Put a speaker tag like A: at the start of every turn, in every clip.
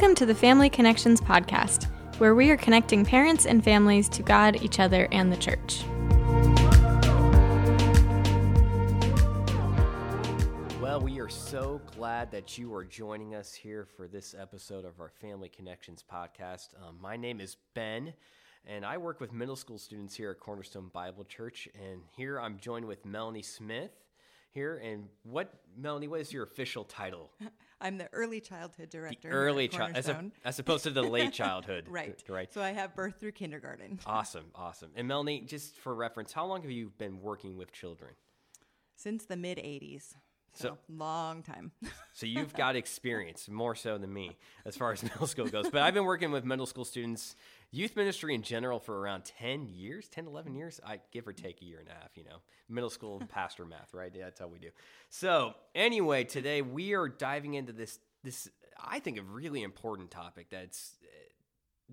A: Welcome to the Family Connections Podcast, where we are connecting parents and families to God, each other, and the church.
B: Well, we are so glad that you are joining us here for this episode of our Family Connections podcast. Um, my name is Ben, and I work with middle school students here at Cornerstone Bible Church. And here I'm joined with Melanie Smith here. And what, Melanie, what is your official title?
C: I'm the early childhood director.
B: The early child, as, a, as opposed to the late childhood.
C: right.
B: Right.
C: So I have birth through kindergarten.
B: awesome. Awesome. And Melanie, just for reference, how long have you been working with children?
C: Since the mid 80s. So, so, long time.
B: so you've got experience more so than me as far as middle school goes. But I've been working with middle school students, youth ministry in general for around 10 years, 10, 11 years. I give or take a year and a half, you know, middle school pastor math, right? Yeah, that's how we do. So anyway, today we are diving into this, this, I think a really important topic that's eh,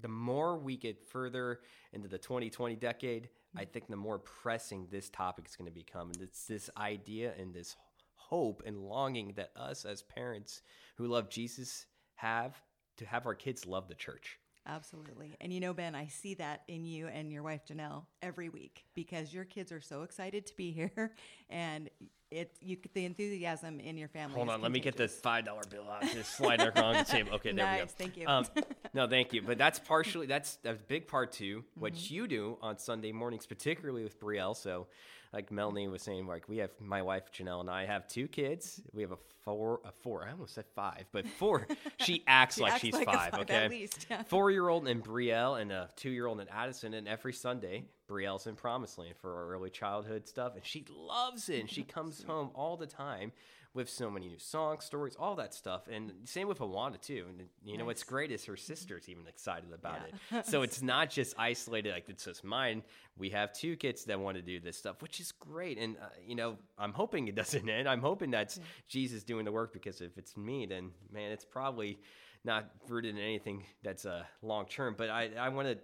B: the more we get further into the 2020 decade, I mm-hmm. think the more pressing this topic is going to become. And it's this idea and this hope and longing that us as parents who love Jesus have to have our kids love the church.
C: Absolutely. And you know, Ben, I see that in you and your wife Janelle every week because your kids are so excited to be here and it you the enthusiasm in your family.
B: Hold on,
C: let
B: me get this five dollar bill out. Just slide it around the table. Okay, there
C: nice,
B: we go.
C: Thank you.
B: Um, no, thank you. But that's partially that's a big part too. What mm-hmm. you do on Sunday mornings, particularly with Brielle. So like Melanie was saying, like we have my wife Janelle and I have two kids. We have a four, a four. I almost said five, but four. she acts
C: she
B: like
C: acts
B: she's
C: like
B: five.
C: five.
B: Okay,
C: at least. Yeah.
B: Four year old and Brielle and a two year old and Addison. And every Sunday, Brielle's in Promised Land for our early childhood stuff, and she loves it. And she comes home all the time with so many new songs, stories, all that stuff. And same with Awana too. And you nice. know what's great is her sister's even excited about
C: yeah.
B: it. So it's not just isolated like it's just mine. We have two kids that want to do this stuff, which is great. And uh, you know, I'm hoping it doesn't end. I'm hoping that's yeah. Jesus doing the work because if it's me, then man, it's probably not rooted in anything that's uh, long term. But I, I want to.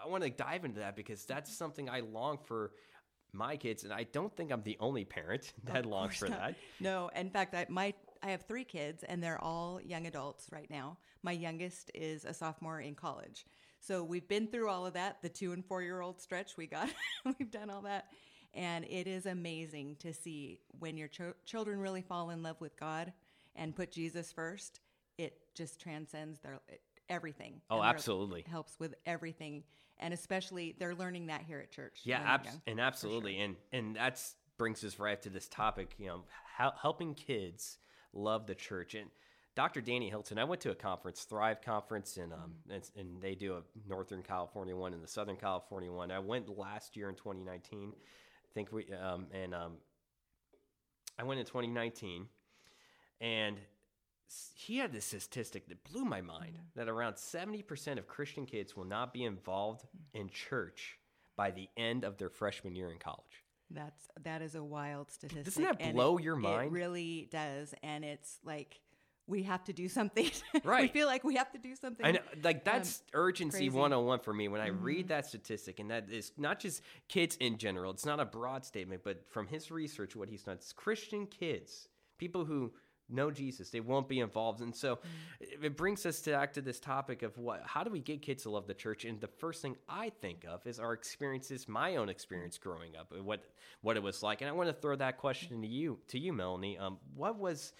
B: I want to dive into that because that's something I long for my kids, and I don't think I'm the only parent that longs for
C: not.
B: that.
C: No, in fact, I my I have three kids, and they're all young adults right now. My youngest is a sophomore in college, so we've been through all of that. The two and four year old stretch, we got, we've done all that, and it is amazing to see when your ch- children really fall in love with God and put Jesus first. It just transcends their everything.
B: Oh, absolutely.
C: Helps with everything and especially they're learning that here at church.
B: Yeah, abs- and absolutely, sure. and and that's brings us right to this topic. You know, how, helping kids love the church and. Dr. Danny Hilton, I went to a conference, Thrive Conference, and, um, and, and they do a Northern California one and the Southern California one. I went last year in 2019, I think we, um, and um, I went in 2019, and he had this statistic that blew my mind mm-hmm. that around 70% of Christian kids will not be involved in church by the end of their freshman year in college.
C: That's that is a wild statistic.
B: Doesn't that blow
C: it,
B: your mind?
C: It really does, and it's like we have to do something.
B: Right.
C: we feel like we have to do something.
B: I know, like that's um, urgency
C: crazy.
B: 101 for me when I
C: mm-hmm.
B: read that statistic, and that is not just kids in general. It's not a broad statement, but from his research, what he's done, it's Christian kids, people who know Jesus. They won't be involved. And so mm. it brings us back to this topic of what how do we get kids to love the church? And the first thing I think of is our experiences, my own experience growing up, what what it was like. And I want to throw that question to you to you, Melanie. Um, what was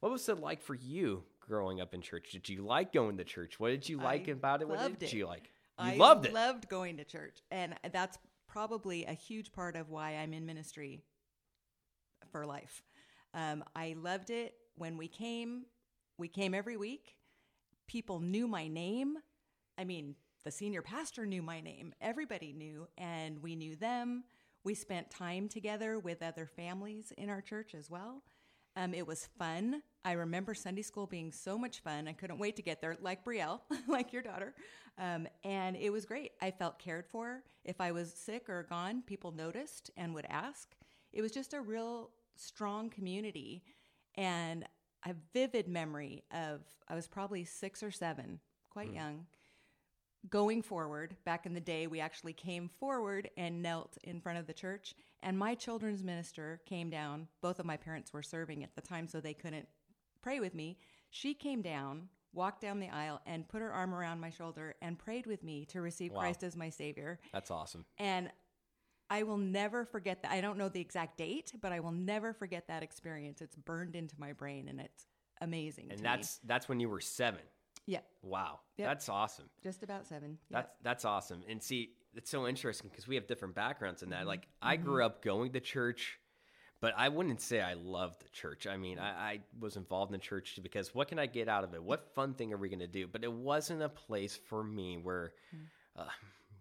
B: what was it like for you growing up in church? Did you like going to church? What did you like
C: I
B: about it?
C: What
B: did
C: it.
B: you like? You
C: I
B: loved it.
C: Loved going to church. And that's probably a huge part of why I'm in ministry for life. Um, I loved it when we came, we came every week. People knew my name. I mean, the senior pastor knew my name. Everybody knew, and we knew them. We spent time together with other families in our church as well. Um, it was fun. I remember Sunday school being so much fun. I couldn't wait to get there, like Brielle, like your daughter. Um, and it was great. I felt cared for. If I was sick or gone, people noticed and would ask. It was just a real strong community and a vivid memory of I was probably six or seven, quite mm. young. Going forward, back in the day, we actually came forward and knelt in front of the church. And my children's minister came down. Both of my parents were serving at the time, so they couldn't pray with me. She came down walked down the aisle and put her arm around my shoulder and prayed with me to receive
B: Wow.
C: Christ as my Savior.
B: That's awesome.
C: And I will never forget that. I don't know the exact date, but I will never forget that experience. It's burned into my brain and it's amazing.
B: And that's that's when you were seven.
C: yeah,
B: Wow,
C: Yep.
B: that's awesome.
C: just about seven.
B: That's that's awesome. And see, it's so interesting because we have different backgrounds in that.
C: Mm-hmm.
B: Like I grew up going to church, but I wouldn't say I loved the church. I mean, I, I was involved in the church because what can I get out of it? What fun thing are we going to do? But it wasn't a place for me where.
C: Mm.
B: Uh,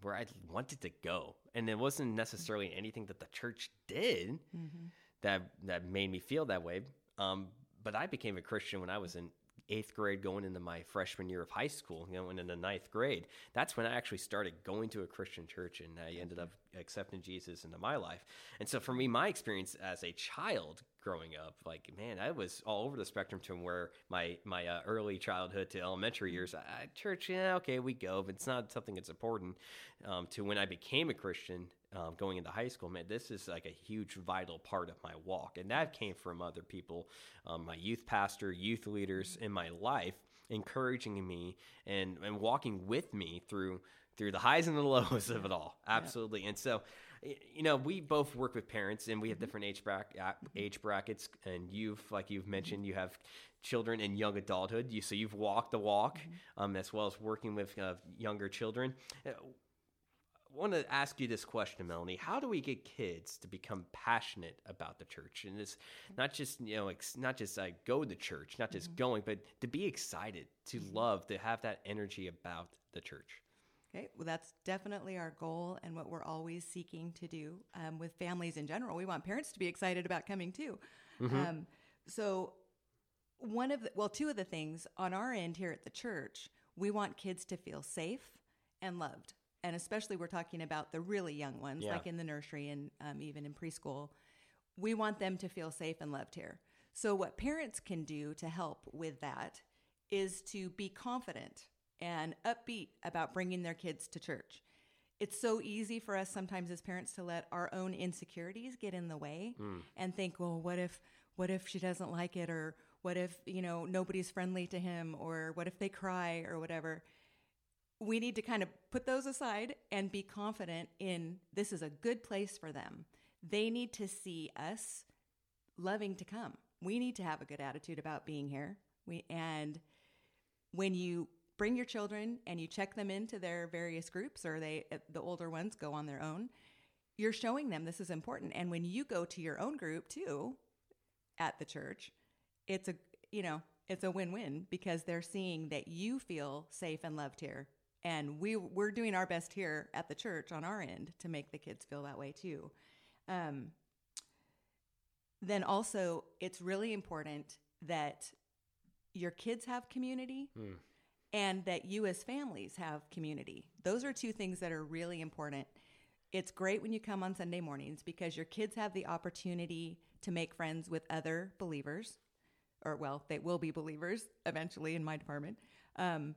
B: where I wanted to go, and it wasn't necessarily anything that the church did
C: Mm-hmm.
B: that that made me feel that way. Um, but I became a Christian when I was in eighth grade, going into my freshman year of high school. You know, and in the ninth grade, that's when I actually started going to a Christian church, and I ended up accepting Jesus into my life. And so, for me, my experience as a child growing up, like man, I was all over the spectrum to where my my uh, early childhood to elementary years, I, church, yeah, okay, we go, but it's not something that's important. Um, to when I became a Christian, um, going into high school, man, this is like a huge, vital part of my walk. And that came from other people, um, my youth pastor, youth leaders in my life, encouraging me and, and walking with me through through the highs and the lows of it all. Absolutely. And so, you know, we both work with parents and we have different age, brack, uh, age brackets. And you've, like you've mentioned, you have children in young adulthood. You, so you've walked the walk um, as well as working with uh, younger children. Uh, I want to ask you this question, Melanie. How do we get kids to become passionate about the church? And it's not just you know, ex- not just like go to church, not just going, but to be excited, to love, to have that energy about the church.
C: Okay, well, that's definitely our goal and what we're always seeking to do um, with families in general. We want parents to be excited about coming too. Um, so, one of the, well, two of the things on our end here at the church, we want kids to feel safe and loved. And especially, we're talking about the really young ones,
B: Yeah.
C: like in the nursery and um, even in preschool. We want them to feel safe and loved here. So, what parents can do to help with that is to be confident and upbeat about bringing their kids to church. It's so easy for us sometimes as parents to let our own insecurities get in the way hmm. and think, well, what if what if she doesn't like it or what if, you know, nobody's friendly to him or what if they cry or whatever. We need to kind of put those aside and be confident in this is a good place for them. They need to see us loving to come. We need to have a good attitude about being here. We and when you bring your children and you check them into their various groups or they uh, the older ones go on their own, you're showing them this is important. And when you go to your own group too at the church, it's a you know, it's a win-win because they're seeing that you feel safe and loved here. And we we're doing our best here at the church on our end to make the kids feel that way too. Um, then also it's really important that your kids have community and that you as families have community. Those are two things that are really important. It's great when you come on Sunday mornings because your kids have the opportunity to make friends with other believers, or well, they will be believers eventually in my department. Um,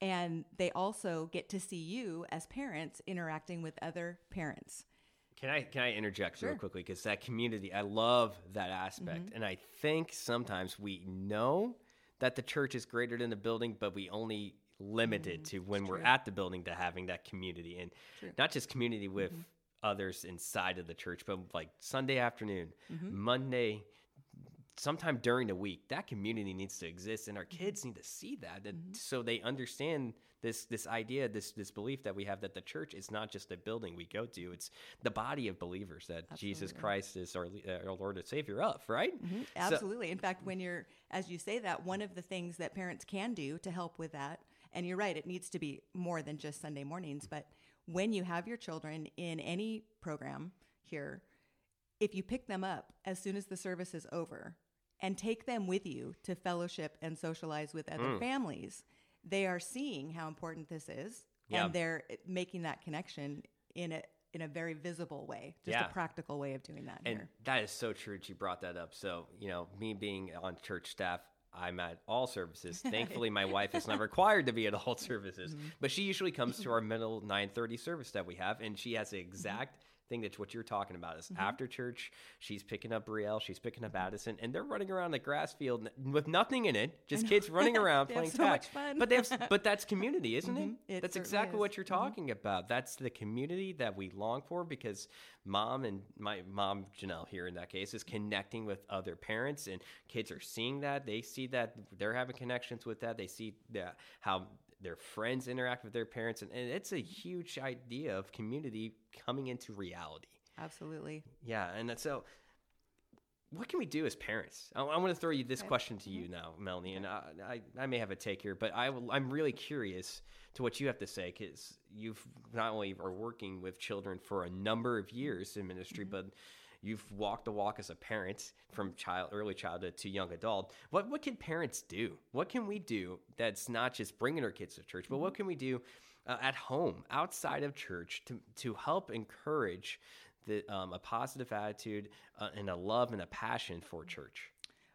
C: and they also get to see you as parents interacting with other parents.
B: Can I can I interject
C: Sure.
B: real quickly because that community I love that aspect
C: Mm-hmm.
B: and I think sometimes we know that the church is greater than the building but we only limit it mm, to when we're
C: true.
B: at the building to having that community and
C: True.
B: not just community mm-hmm. with others inside of the church but like Sunday afternoon mm-hmm. Monday sometime during the week that community needs to exist and our kids need to see that and mm-hmm. so they understand this this idea this this belief that we have that the church is not just a building we go to it's the body of believers that jesus christ is our, uh, our lord and savior of right? So-
C: Absolutely. In fact, when you're, as you say that, one of the things that parents can do to help with that, and you're right, it needs to be more than just Sunday mornings, but when you have your children in any program here, if you pick them up as soon as the service is over and take them with you to fellowship and socialize with other families, they are seeing how important this is
B: Yeah.
C: and they're eh, making that connection in a in a very visible way, just
B: Yeah.
C: a practical way of doing that
B: and
C: here.
B: that is so true that you brought that up so you know me being on church staff I'm at all services. Thankfully, my wife is not required to be at all services, mm-hmm. but she usually comes to our middle 9:30 service that we have, and she has the exact think that what you're talking about is
C: Mm-hmm.
B: after church, she's picking up Brielle, she's picking up Addison, and they're running around the grass field with nothing in it, just kids running around playing
C: so
B: tag. But they have, but that's community, isn't
C: Mhm.
B: it?
C: It
B: That's exactly
C: is.
B: what you're
C: Mhm.
B: talking about. That's the community that we long for because mom and my mom Janelle here in that case is connecting with other parents and kids are seeing that. They see that they're having connections with that. They see that how their friends interact with their parents and, and it's a huge idea of community coming into reality.
C: Absolutely.
B: Yeah, and so. What can we do as parents? I, I want to throw you this
C: Okay.
B: question to you mm-hmm. now, Melanie, and I, I, I may have a take here, but I—I'm really curious to what you have to say because you've not only are working with children for a number of years in ministry, mm-hmm. but you've walked the walk as a parent from child, early childhood to young adult. What what can parents do? What can we do that's not just bringing our kids to church, but what can we do uh, at home, outside of church, to to help encourage the, um, a positive attitude uh, and a love and a passion for church.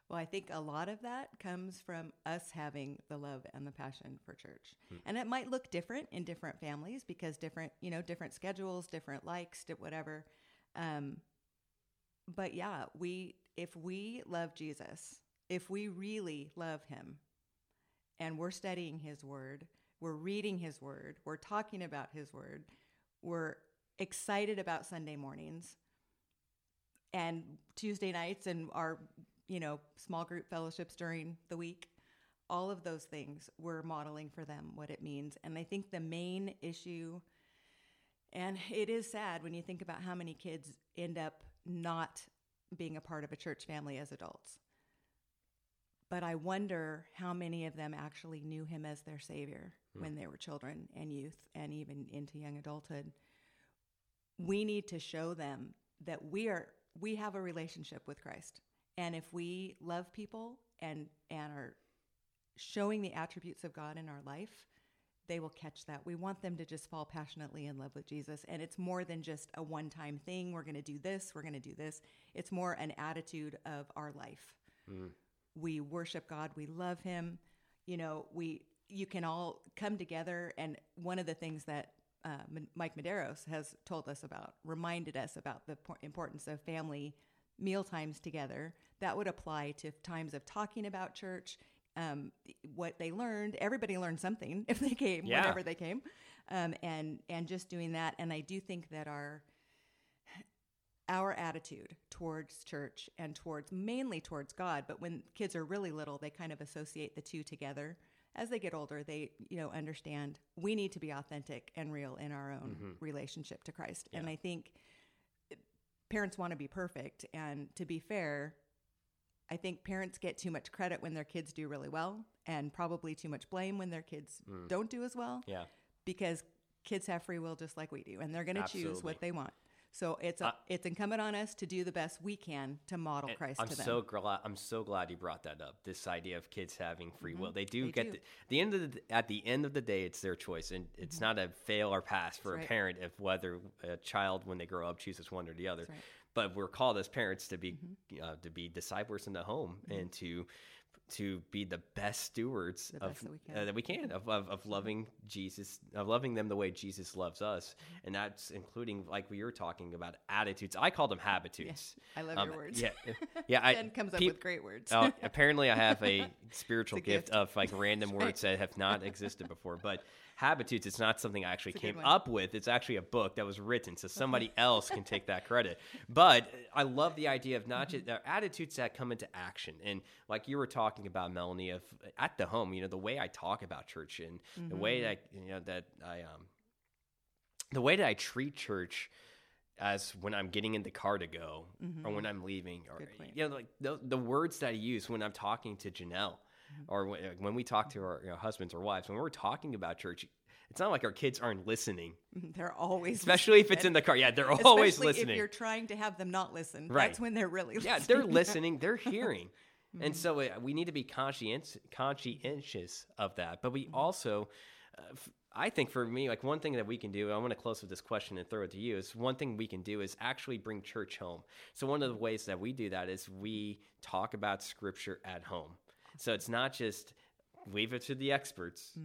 C: Well, I think a lot of that comes from us having the love and the passion for church. And it might look different in different families because different, you know, different schedules, different likes, whatever. Um, but yeah, we if we love Jesus, if we really love him and we're studying his word, we're reading his word, we're talking about his word, we're excited about Sunday mornings and Tuesday nights and our, you know, small group fellowships during the week. All of those things we're modeling for them what it means. And I think the main issue, and it is sad when you think about how many kids end up not being a part of a church family as adults. But I wonder how many of them actually knew him as their savior hmm. when they were children and youth and even into young adulthood we need to show them that we are we have a relationship with Christ. And if we love people and and are showing the attributes of God in our life, they will catch that. We want them to just fall passionately in love with Jesus. And it's more than just a one-time thing. We're going to do this, we're going to do this. It's more an attitude of our life. We worship God, we love him. You know, we you can all come together and one of the things that uh, Mike Medeiros has told us about, reminded us about the importance of family meal times together. That would apply to times of talking about church, um, what they learned. Everybody learned something if they came,
B: Yeah.
C: whenever they came, um, and and just doing that. And I do think that our our attitude towards church and towards mainly towards God, but when kids are really little, they kind of associate the two together. As they get older, they you know understand we need to be authentic and real in our own relationship to Christ. And I think parents want to be perfect, and to be fair, I think parents get too much credit when their kids do really well, and probably too much blame when their kids don't do as well
B: Yeah.
C: because kids have free will just like we do, and they're going to choose what they want. So it's a, it's incumbent on us to do the best we can to model Christ
B: I'm
C: to them.
B: so glad. I'm so glad you brought that up. This idea of kids having free will. They do
C: Mm-hmm. They
B: get
C: do.
B: The, the end of the, at the end of the day, it's their choice, and it's not a fail or pass for
C: Mm-hmm. That's
B: a
C: right.
B: parent if whether a child when they grow up chooses one or the other.
C: Right. Mm-hmm.
B: But we're called as parents to be uh, to be disciples in the home and to to be the best stewards
C: The
B: of
C: best that we
B: uh,
C: can.
B: that we can of, of, of loving Jesus, of loving them the way Jesus loves us,
C: Mm-hmm.
B: and that's including like we were talking about attitudes. I call them habitudes.
C: I love
B: Um,
C: your words.
B: Yeah, yeah. I,
C: Ben comes up with great words.
B: uh, apparently, I have a spiritual
C: a
B: gift,
C: gift.
B: of like random words that have not existed before. But habitudes, it's not something I actually
C: It's a good
B: came up with. It's actually a book that was written, so somebody else can take that credit. But I love the idea of not just uh, attitudes that come into action, and like you were talking about, Melanie, of at the home, you know, the way I talk about church and the way that you know that I um the way that I treat church as when I'm getting in the car to go or when I'm leaving or you know like the, the words that I use when I'm talking to Janelle or when, when we talk to our you know, husbands or wives when we're talking about church it's not like our kids aren't listening.
C: They're always
B: especially if it's in the car. Yeah they're always listening
C: If you're trying to have them not listen,
B: Right.
C: that's when they're really
B: yeah
C: listening.
B: they're listening. they're hearing. And so uh, we need to be conscientious conscientious of that. But we also uh, f- i think for me like one thing that we can do i want to close with this question and throw it to you is one thing we can do is actually bring church home. So one of the ways that we do that is we talk about scripture at home so it's not just leave it to the experts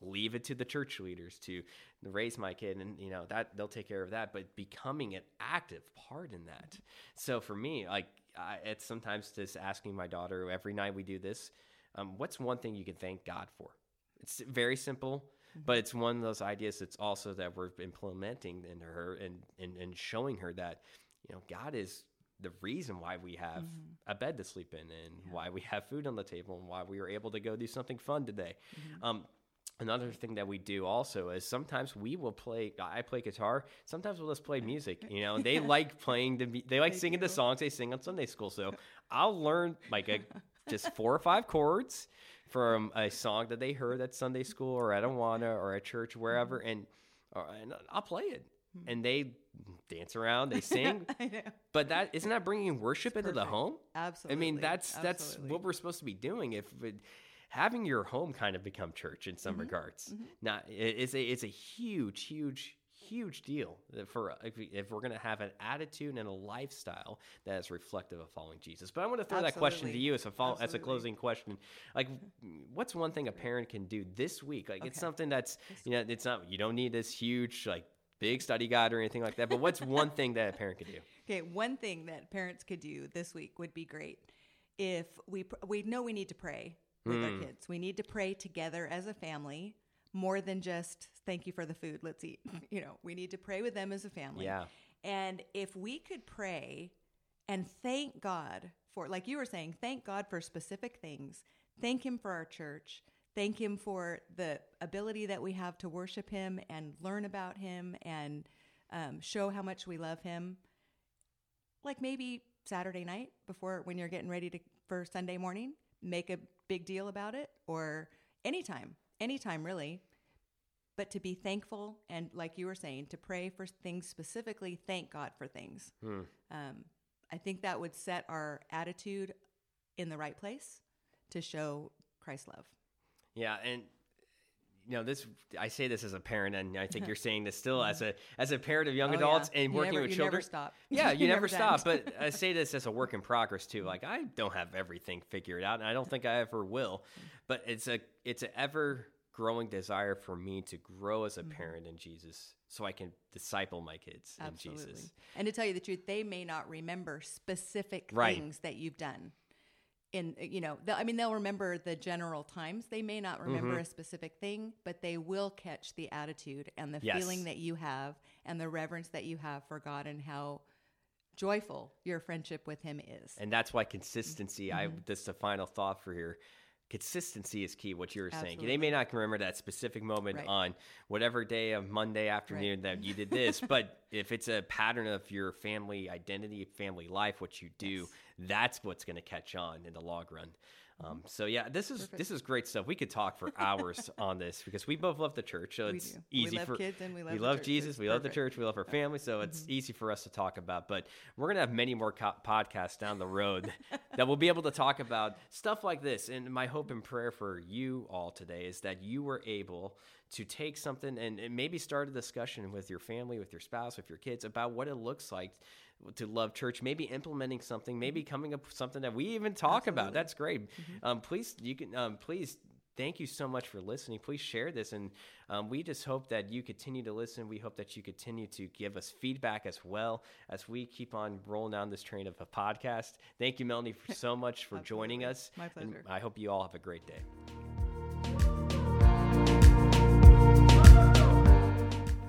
B: leave it to the church leaders to raise my kid and you know that they'll take care of that but becoming an active part in that. So for me like I, it's sometimes just asking my daughter every night we do this um, what's one thing you can thank god for? It's very simple but it's one of those ideas that's also that we're implementing into her and, and, and showing her that you know god is the reason why we have
C: Mm-hmm.
B: a bed to sleep in and why we have food on the table and why we were able to go do something fun today.
C: Mm-hmm.
B: um, another thing that we do also is sometimes we will play i play guitar. Sometimes we'll just play music you know they like playing the they like
C: They
B: singing the songs they sing on sunday school. So i'll learn like a, just four or five chords from a song that they heard at sunday school or at awana or at church wherever
C: Mm-hmm.
B: and, or, and i'll play it and they dance around they sing but that isn't that bringing worship into the home
C: Absolutely.
B: I mean, that's that's
C: Absolutely.
B: what we're supposed to be doing. If it, having your home kind of become church in some
C: Mm-hmm.
B: regards, not it's a it's a huge, huge, huge deal for if, we, if we're going to have an attitude and a lifestyle that is reflective of following Jesus. But I want to throw that question to you as a follow, as a closing question. Like, what's one thing a parent can do this week? Like, it's something that's you know, it's not you don't need this huge like big study guide or anything like that. But what's one thing that a parent could do?
C: Okay, one thing that parents could do this week would be great if we pr- we know we need to pray with our hmm. kids. We need to pray together as a family more than just thank you for the food, let's eat. You know, we need to pray with them as a family.
B: Yeah.
C: And if we could pray and thank God for like you were saying, thank God for specific things. Thank him for our church. Thank him for the ability that we have to worship him and learn about him and um, show how much we love him like maybe Saturday night before when you're getting ready to for Sunday morning, make a big deal about it or anytime, anytime really. But to be thankful and like you were saying, to pray for things specifically, thank God for things. Um, I think that would set our attitude in the right place to show Christ's love.
B: Yeah, and you know this. I say this as a parent, and I think you're saying this still as a as a parent of young
C: Oh, yeah.
B: adults and
C: You
B: working
C: never-
B: with
C: you
B: children.
C: never stop.
B: Yeah, you
C: You're
B: never
C: never
B: stop. But I say this as a work in progress too. Like I don't have everything figured out, and I don't think I ever will. But it's a it's an ever growing desire for me to grow as a mm-hmm. parent in Jesus, so I can disciple my kids in Jesus.
C: And to tell you the truth, they may not remember specific
B: Right.
C: things that you've done. In you know, I mean, they'll remember the general times. They may not remember
B: Mm-hmm.
C: a specific thing, but they will catch the attitude and the
B: Yes.
C: feeling that you have and the reverence that you have for God and how joyful your friendship with Him is.
B: And that's why consistency. I
C: Mm-hmm.
B: this is the final thought for here. Consistency is key. What you were saying. They may not remember that specific moment
C: Right.
B: on whatever day of Monday afternoon that you did this, but if it's a pattern of your family identity, family life, what you do, that's what's going to catch on in the long run. Um, so yeah, this is this is great stuff. We could talk for hours on this because we both love the church, so
C: We
B: it's
C: do. We
B: easy
C: love
B: for
C: kids and we love
B: we love. Jesus, we love the.
C: Mm-hmm.
B: church, we love our family, so it's easy for us to talk about. But we're gonna have many more co- podcasts down the road that we'll be able to talk about stuff like this. And my hope and prayer for you all today is that you were able to take something and, and maybe start a discussion with your family, with your spouse, with your kids about what it looks like to love church. Maybe implementing something, maybe coming up with something that we even talk about. That's great. Um, please, you can um, please thank you so much for listening. Please share this, and um, we just hope that you continue to listen. We hope that you continue to give us feedback as well as we keep on rolling down this train of a podcast. Thank you, Melanie, for so much for joining us.
C: My
B: and
C: pleasure.
B: I hope you all have a great day.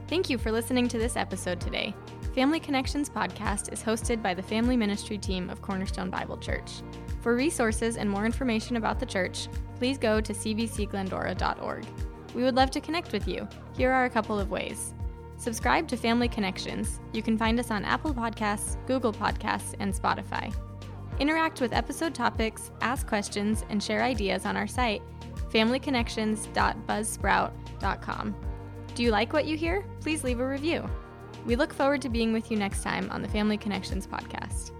A: Thank you for listening to this episode today. Family Connections podcast is hosted by the family ministry team of Cornerstone Bible Church. For resources and more information about the church, please go to cbcglendora.org. We would love to connect with you. Here are a couple of ways. Subscribe to Family Connections. You can find us on Apple Podcasts, Google Podcasts, and Spotify. Interact with episode topics, ask questions, and share ideas on our site, familyconnections.buzzsprout.com. Do you like what you hear? Please leave a review. We look forward to being with you next time on the Family Connections podcast.